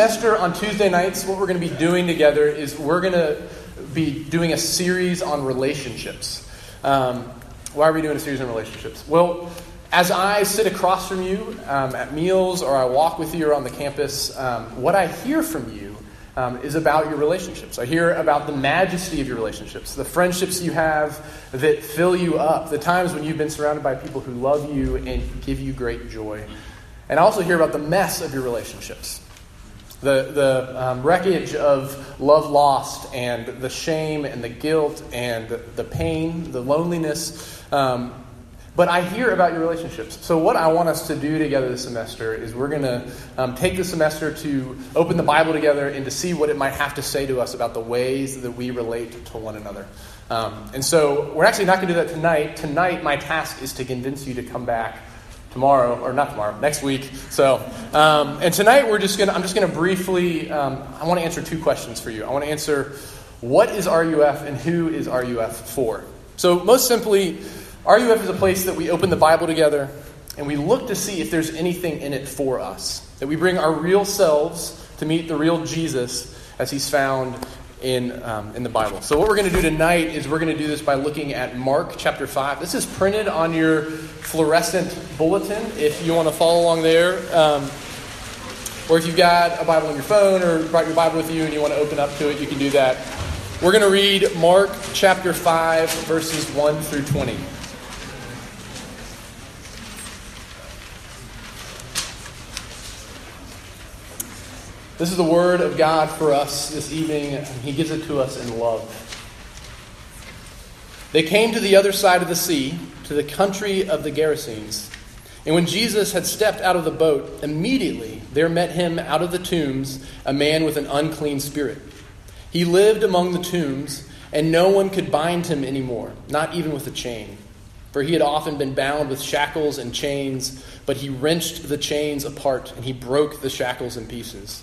semester on Tuesday nights, what we're going to be doing together is we're going to be doing a series on relationships. Um, why are we doing a series on relationships? Well, as I sit across from you um, at meals or I walk with you around the campus, um, what I hear from you um, is about your relationships. I hear about the majesty of your relationships, the friendships you have that fill you up, the times when you've been surrounded by people who love you and give you great joy. And I also hear about the mess of your relationships. The, the um, wreckage of love lost and the shame and the guilt and the pain, the loneliness, um, but I hear about your relationships. So, what I want us to do together this semester is we're going to um, take the semester to open the Bible together and to see what it might have to say to us about the ways that we relate to one another. Um, and so, we're actually not going to do that tonight. Tonight, my task is to convince you to come back tomorrow, or not tomorrow, next week. So, um, and tonight we're just gonna, I'm just gonna briefly, um, I want to answer two questions for you. I want to answer what is RUF and who is RUF for. So, most simply, RUF is a place that we open the Bible together and we look to see if there's anything in it for us. That we bring our real selves to meet the real Jesus as he's found in, um, in the Bible. So, what we're going to do tonight is we're going to do this by looking at Mark chapter 5. This is printed on your fluorescent bulletin if you want to follow along there. Um, or if you've got a Bible on your phone or brought your Bible with you and you want to open up to it, you can do that. We're going to read Mark chapter 5, verses 1 through 20. This is the word of God for us this evening, He gives it to us in love. They came to the other side of the sea, to the country of the Gerasenes. And when Jesus had stepped out of the boat, immediately there met him out of the tombs a man with an unclean spirit. He lived among the tombs, and no one could bind him anymore, not even with a chain. For he had often been bound with shackles and chains, but he wrenched the chains apart, and he broke the shackles in pieces.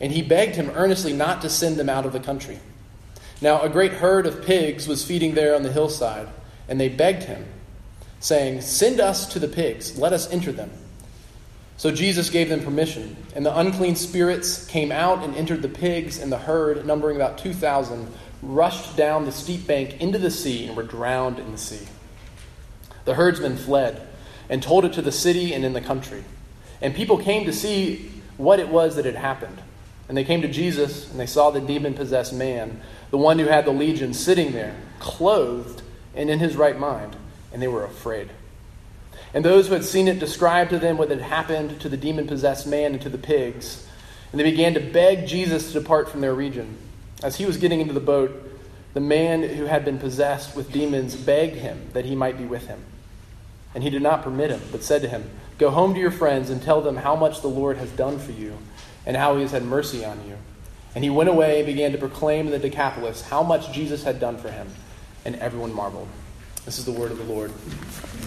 And he begged him earnestly not to send them out of the country. Now, a great herd of pigs was feeding there on the hillside, and they begged him, saying, Send us to the pigs, let us enter them. So Jesus gave them permission, and the unclean spirits came out and entered the pigs, and the herd, numbering about 2,000, rushed down the steep bank into the sea and were drowned in the sea. The herdsmen fled and told it to the city and in the country. And people came to see what it was that had happened. And they came to Jesus and they saw the demon possessed man, the one who had the legion, sitting there, clothed and in his right mind, and they were afraid. And those who had seen it described to them what had happened to the demon possessed man and to the pigs. And they began to beg Jesus to depart from their region. As he was getting into the boat, the man who had been possessed with demons begged him that he might be with him. And he did not permit him, but said to him, Go home to your friends and tell them how much the Lord has done for you and how he has had mercy on you. And he went away and began to proclaim in the Decapolis how much Jesus had done for him, and everyone marveled. This is the word of the Lord.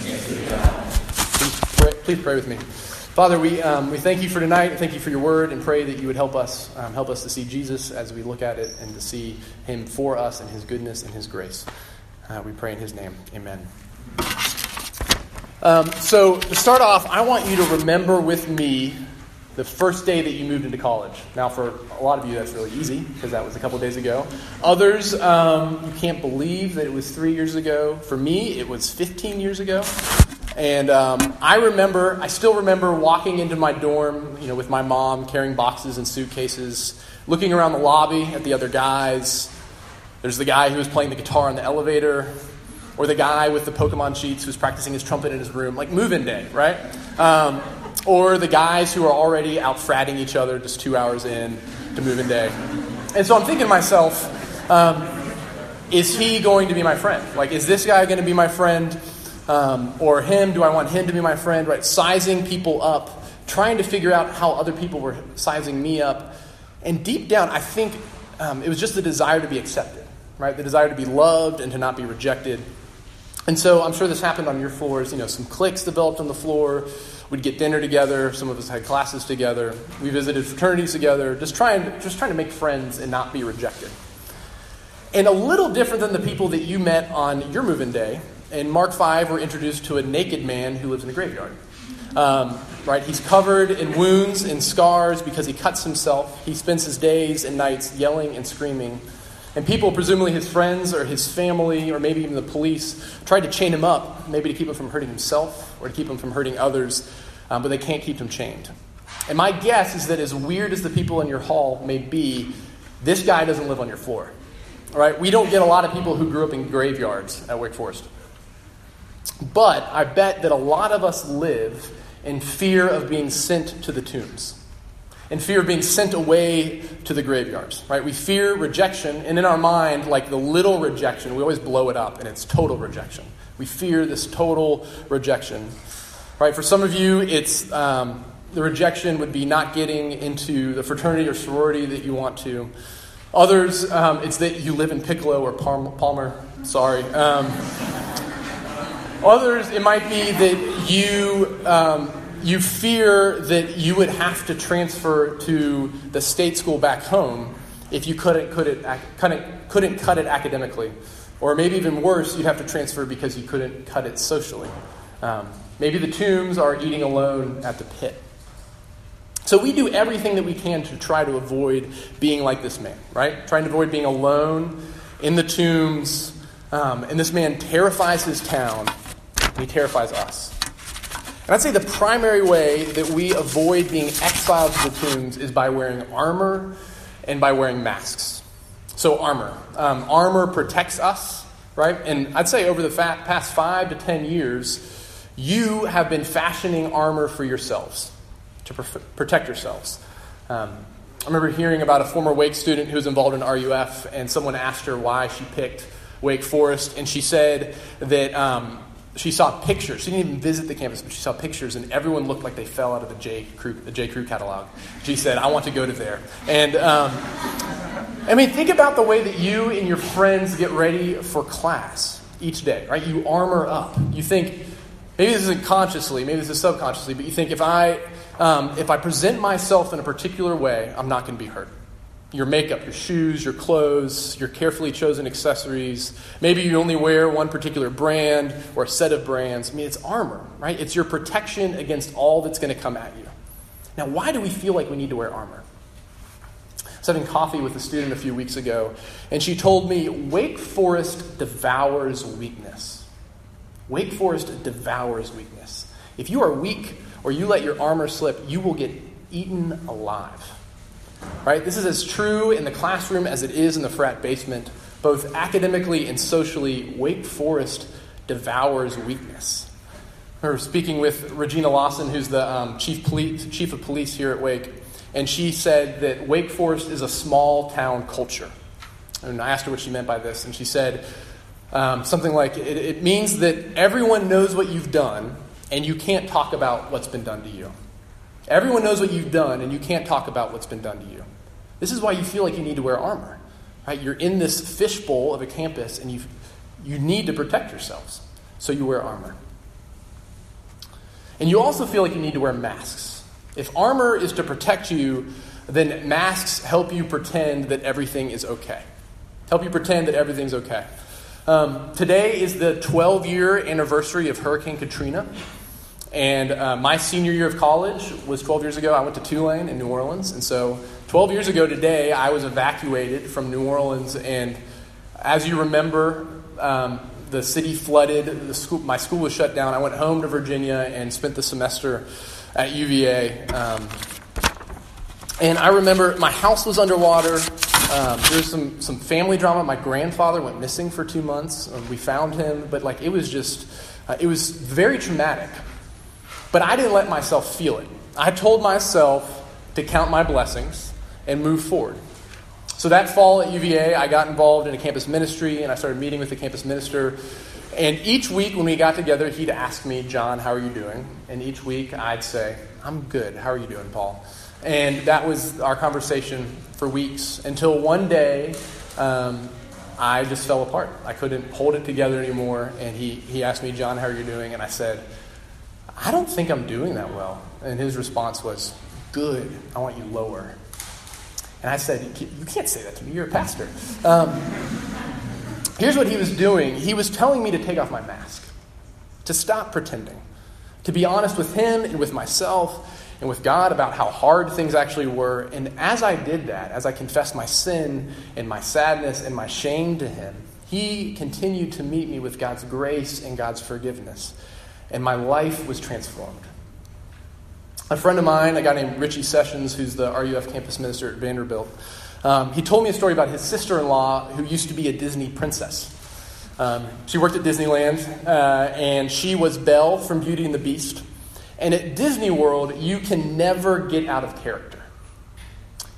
Please pray, please pray with me. Father, we, um, we thank you for tonight. Thank you for your word and pray that you would help us, um, help us to see Jesus as we look at it and to see him for us and his goodness and his grace. Uh, we pray in his name. Amen. Um, so, to start off, I want you to remember with me the first day that you moved into college. Now, for a lot of you, that's really easy because that was a couple days ago. Others, um, you can't believe that it was three years ago. For me, it was 15 years ago. And um, I remember, I still remember walking into my dorm, you know, with my mom, carrying boxes and suitcases, looking around the lobby at the other guys. There's the guy who was playing the guitar in the elevator, or the guy with the Pokemon sheets who's practicing his trumpet in his room, like move-in day, right? Um, or the guys who are already out fratting each other just two hours in to moving day. And so I'm thinking to myself, um, is he going to be my friend? Like, is this guy going to be my friend? Um, or him? Do I want him to be my friend? Right? Sizing people up, trying to figure out how other people were sizing me up. And deep down, I think um, it was just the desire to be accepted, right? The desire to be loved and to not be rejected. And so I'm sure this happened on your floors. You know, some cliques developed on the floor. We'd get dinner together. Some of us had classes together. We visited fraternities together, just trying, just trying to make friends and not be rejected. And a little different than the people that you met on your moving day. In Mark 5, we're introduced to a naked man who lives in a graveyard. Um, right? He's covered in wounds and scars because he cuts himself. He spends his days and nights yelling and screaming. And people, presumably his friends or his family or maybe even the police, tried to chain him up, maybe to keep him from hurting himself or to keep him from hurting others, um, but they can't keep them chained. And my guess is that as weird as the people in your hall may be, this guy doesn't live on your floor. All right? We don't get a lot of people who grew up in graveyards at Wake Forest. But I bet that a lot of us live in fear of being sent to the tombs, in fear of being sent away to the graveyards, right? We fear rejection, and in our mind, like the little rejection, we always blow it up, and it's total rejection. We fear this total rejection, right? For some of you, it's um, the rejection would be not getting into the fraternity or sorority that you want to. Others, um, it's that you live in Piccolo or Palmer. Sorry. Um, Others, it might be that you, um, you fear that you would have to transfer to the state school back home if you couldn't, couldn't, couldn't, couldn't cut it academically. Or maybe even worse, you'd have to transfer because you couldn't cut it socially. Maybe the tombs are eating alone at the pit. So we do everything that we can to try to avoid being like this man, right? Trying to avoid being alone in the tombs. Um, and this man terrifies his town he terrifies us. And I'd say the primary way that we avoid being exiled to the tombs is by wearing armor and by wearing masks. So, armor. Um, armor protects us, right? And I'd say over the fa- past five to ten years, you have been fashioning armor for yourselves to pr- protect yourselves. Um, I remember hearing about a former Wake student who was involved in RUF, and someone asked her why she picked Wake Forest, and she said that um, she saw pictures. She didn't even visit the campus, but she saw pictures, and everyone looked like they fell out of the J. Crew, the J. Crew catalog. She said, "I want to go to there." And um, I mean, think about the way that you and your friends get ready for class each day, right? You armor up. You think maybe this isn't consciously, maybe this is subconsciously, but you think if I um, if I present myself in a particular way, I'm not going to be hurt your makeup, your shoes, your clothes, your carefully chosen accessories. Maybe you only wear one particular brand or a set of brands. I mean, it's armor, right? It's your protection against all that's going to come at you. Now, why do we feel like we need to wear armor? I was having coffee with a student a few weeks ago, and she told me Wake Forest devours weakness. Wake Forest devours weakness. If you are weak or you let your armor slip, you will get eaten alive. Right? This is as true in the classroom as it is in the frat basement. Both academically and socially, Wake Forest devours weakness. I remember speaking with Regina Lawson, who's the um, chief, police, chief of police here at Wake, and she said that Wake Forest is a small town culture. And I asked her what she meant by this, and she said um, something like it, it means that everyone knows what you've done, and you can't talk about what's been done to you. Everyone knows what you've done, and you can't talk about what's been done to you. This is why you feel like you need to wear armor. Right? You're in this fishbowl of a campus, and you you need to protect yourselves, so you wear armor. And you also feel like you need to wear masks. If armor is to protect you, then masks help you pretend that everything is okay. Help you pretend that everything's okay. Um, today is the 12 year anniversary of Hurricane Katrina. And uh, my senior year of college was 12 years ago. I went to Tulane in New Orleans. And so 12 years ago today, I was evacuated from New Orleans. And as you remember, um, the city flooded. The school, my school was shut down. I went home to Virginia and spent the semester at UVA. Um, and I remember my house was underwater. Um, there was some, some family drama. My grandfather went missing for two months. we found him, but like it was just, uh, it was very traumatic. But I didn't let myself feel it. I told myself to count my blessings and move forward. So that fall at UVA, I got involved in a campus ministry and I started meeting with the campus minister. And each week when we got together, he'd ask me, John, how are you doing? And each week I'd say, I'm good. How are you doing, Paul? And that was our conversation for weeks until one day um, I just fell apart. I couldn't hold it together anymore. And he, he asked me, John, how are you doing? And I said, I don't think I'm doing that well. And his response was, Good, I want you lower. And I said, You can't say that to me, you're a pastor. Um, here's what he was doing he was telling me to take off my mask, to stop pretending, to be honest with him and with myself and with God about how hard things actually were. And as I did that, as I confessed my sin and my sadness and my shame to Him, He continued to meet me with God's grace and God's forgiveness. And my life was transformed. A friend of mine, a guy named Richie Sessions, who's the RUF campus minister at Vanderbilt, um, he told me a story about his sister in law who used to be a Disney princess. Um, she worked at Disneyland, uh, and she was Belle from Beauty and the Beast. And at Disney World, you can never get out of character.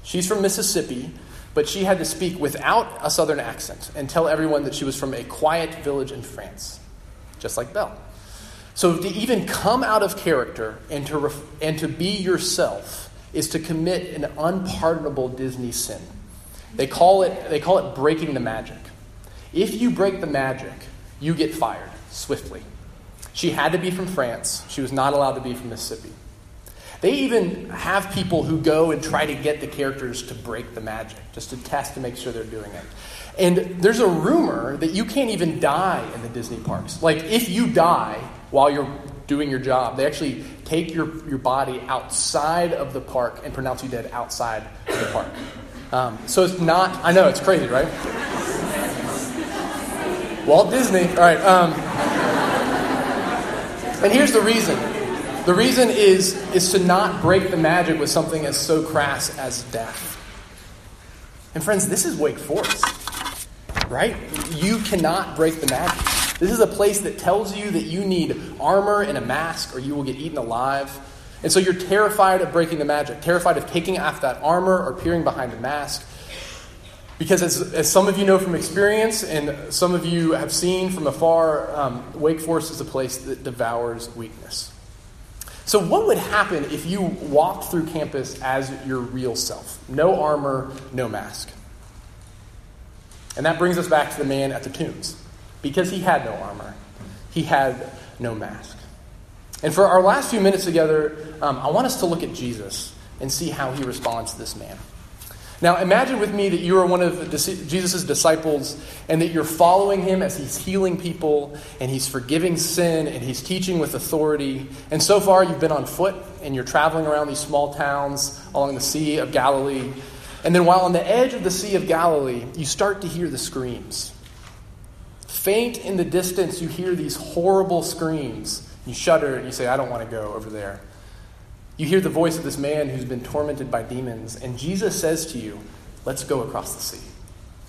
She's from Mississippi, but she had to speak without a southern accent and tell everyone that she was from a quiet village in France, just like Belle. So to even come out of character and to, ref- and to be yourself is to commit an unpardonable Disney sin. They call, it, they call it breaking the magic. If you break the magic, you get fired swiftly. She had to be from France. She was not allowed to be from Mississippi. They even have people who go and try to get the characters to break the magic, just to test to make sure they're doing it. And there's a rumor that you can't even die in the Disney parks. Like, if you die while you're doing your job, they actually take your, your body outside of the park and pronounce you dead outside the park. Um, so it's not, I know, it's crazy, right? Walt Disney. All right. Um, and here's the reason. The reason is, is to not break the magic with something as so crass as death. And friends, this is Wake Forest, right? You cannot break the magic. This is a place that tells you that you need armor and a mask or you will get eaten alive. And so you're terrified of breaking the magic, terrified of taking off that armor or peering behind a mask. Because, as, as some of you know from experience, and some of you have seen from afar, um, Wake Forest is a place that devours weakness. So, what would happen if you walked through campus as your real self? No armor, no mask. And that brings us back to the man at the tombs. Because he had no armor, he had no mask. And for our last few minutes together, um, I want us to look at Jesus and see how he responds to this man. Now, imagine with me that you are one of Jesus' disciples and that you're following him as he's healing people and he's forgiving sin and he's teaching with authority. And so far, you've been on foot and you're traveling around these small towns along the Sea of Galilee. And then, while on the edge of the Sea of Galilee, you start to hear the screams. Faint in the distance, you hear these horrible screams. You shudder and you say, I don't want to go over there. You hear the voice of this man who's been tormented by demons, and Jesus says to you, Let's go across the sea.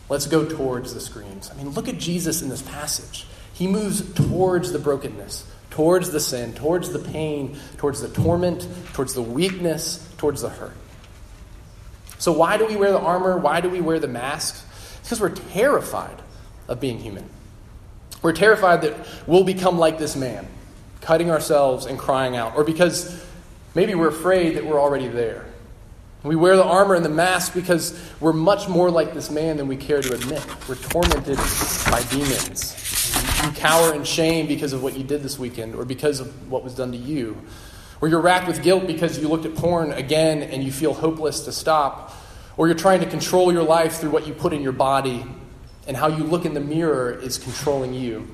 Let's go towards the screams. I mean, look at Jesus in this passage. He moves towards the brokenness, towards the sin, towards the pain, towards the torment, towards the weakness, towards the hurt. So, why do we wear the armor? Why do we wear the masks? Because we're terrified of being human. We're terrified that we'll become like this man, cutting ourselves and crying out, or because Maybe we're afraid that we're already there. We wear the armor and the mask because we're much more like this man than we care to admit. We're tormented by demons. You cower in shame because of what you did this weekend or because of what was done to you. Or you're racked with guilt because you looked at porn again and you feel hopeless to stop. Or you're trying to control your life through what you put in your body and how you look in the mirror is controlling you.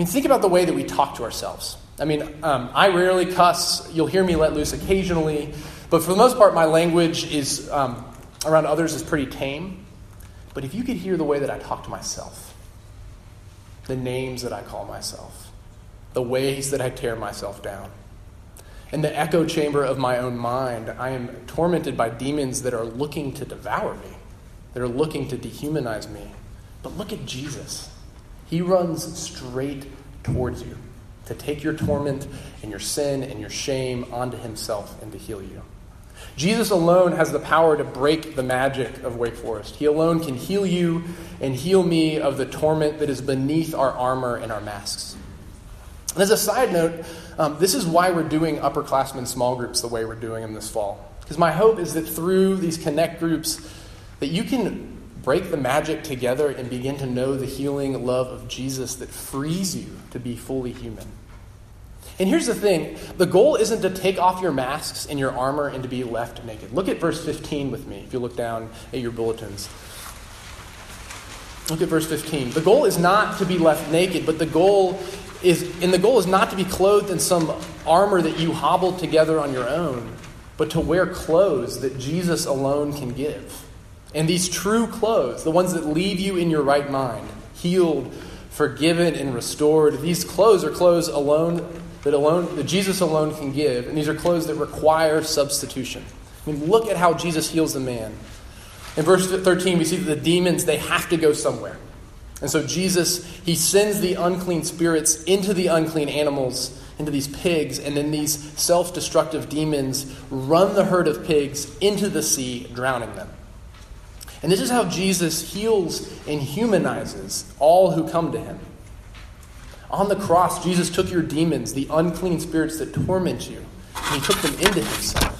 Mean, think about the way that we talk to ourselves. I mean, um, I rarely cuss. You'll hear me let loose occasionally. But for the most part, my language is um, around others is pretty tame. But if you could hear the way that I talk to myself, the names that I call myself, the ways that I tear myself down, in the echo chamber of my own mind, I am tormented by demons that are looking to devour me, that are looking to dehumanize me. But look at Jesus. He runs straight towards you to take your torment and your sin and your shame onto himself and to heal you. Jesus alone has the power to break the magic of Wake Forest. He alone can heal you and heal me of the torment that is beneath our armor and our masks. And as a side note, um, this is why we're doing upperclassmen small groups the way we're doing them this fall. Because my hope is that through these connect groups, that you can break the magic together and begin to know the healing love of Jesus that frees you to be fully human. And here's the thing the goal isn't to take off your masks and your armor and to be left naked. Look at verse 15 with me if you look down at your bulletins. Look at verse 15. The goal is not to be left naked, but the goal is, and the goal is not to be clothed in some armor that you hobbled together on your own, but to wear clothes that Jesus alone can give. And these true clothes, the ones that leave you in your right mind, healed, forgiven, and restored, these clothes are clothes alone that alone that Jesus alone can give, and these are clothes that require substitution. I mean, look at how Jesus heals the man. In verse 13, we see that the demons they have to go somewhere. And so Jesus, he sends the unclean spirits into the unclean animals, into these pigs, and then these self destructive demons run the herd of pigs into the sea, drowning them. And this is how Jesus heals and humanizes all who come to him. On the cross, Jesus took your demons, the unclean spirits that torment you, and he took them into himself.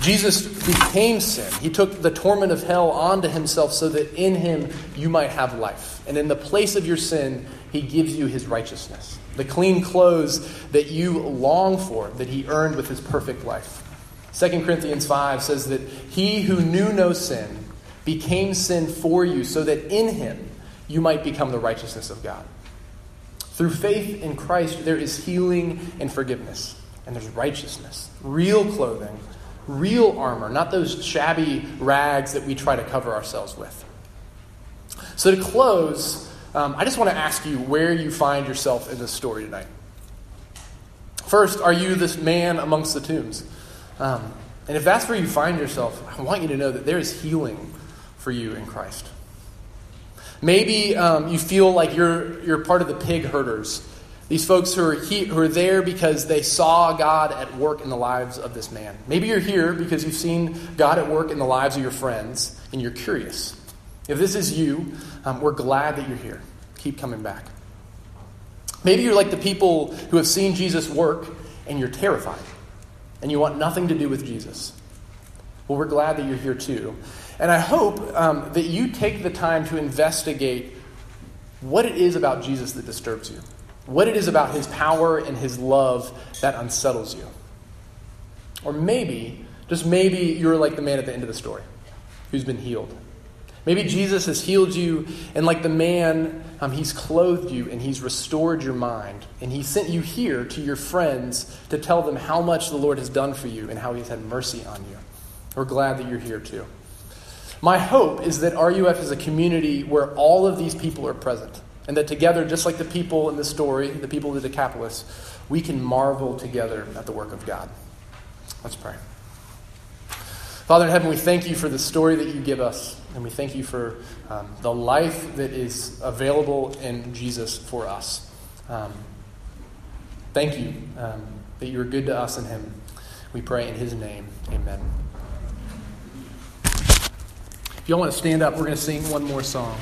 Jesus became sin. He took the torment of hell onto himself so that in him you might have life. And in the place of your sin, he gives you his righteousness. The clean clothes that you long for, that he earned with his perfect life. 2 Corinthians 5 says that he who knew no sin became sin for you so that in him you might become the righteousness of God. Through faith in Christ, there is healing and forgiveness, and there's righteousness, real clothing real armor, not those shabby rags that we try to cover ourselves with. So, to close, um, I just want to ask you where you find yourself in this story tonight. First, are you this man amongst the tombs? Um, and if that's where you find yourself, I want you to know that there is healing for you in Christ. Maybe um, you feel like you're, you're part of the pig herders these folks who are, he, who are there because they saw God at work in the lives of this man. Maybe you're here because you've seen God at work in the lives of your friends and you're curious. If this is you, um, we're glad that you're here. Keep coming back. Maybe you're like the people who have seen Jesus work and you're terrified and you want nothing to do with Jesus. Well, we're glad that you're here too. And I hope um, that you take the time to investigate what it is about Jesus that disturbs you what it is about his power and his love that unsettles you. Or maybe, just maybe, you're like the man at the end of the story who's been healed. Maybe Jesus has healed you, and like the man, um, he's clothed you and he's restored your mind. And he sent you here to your friends to tell them how much the Lord has done for you and how he's had mercy on you. We're glad that you're here too. My hope is that RUF is a community where all of these people are present. And that together, just like the people in the story, the people of the Decapolis, we can marvel together at the work of God. Let's pray. Father in heaven, we thank you for the story that you give us, and we thank you for um, the life that is available in Jesus for us. Um, thank you um, that you are good to us in him. We pray in his name. Amen. If y'all want to stand up, we're going to sing one more song.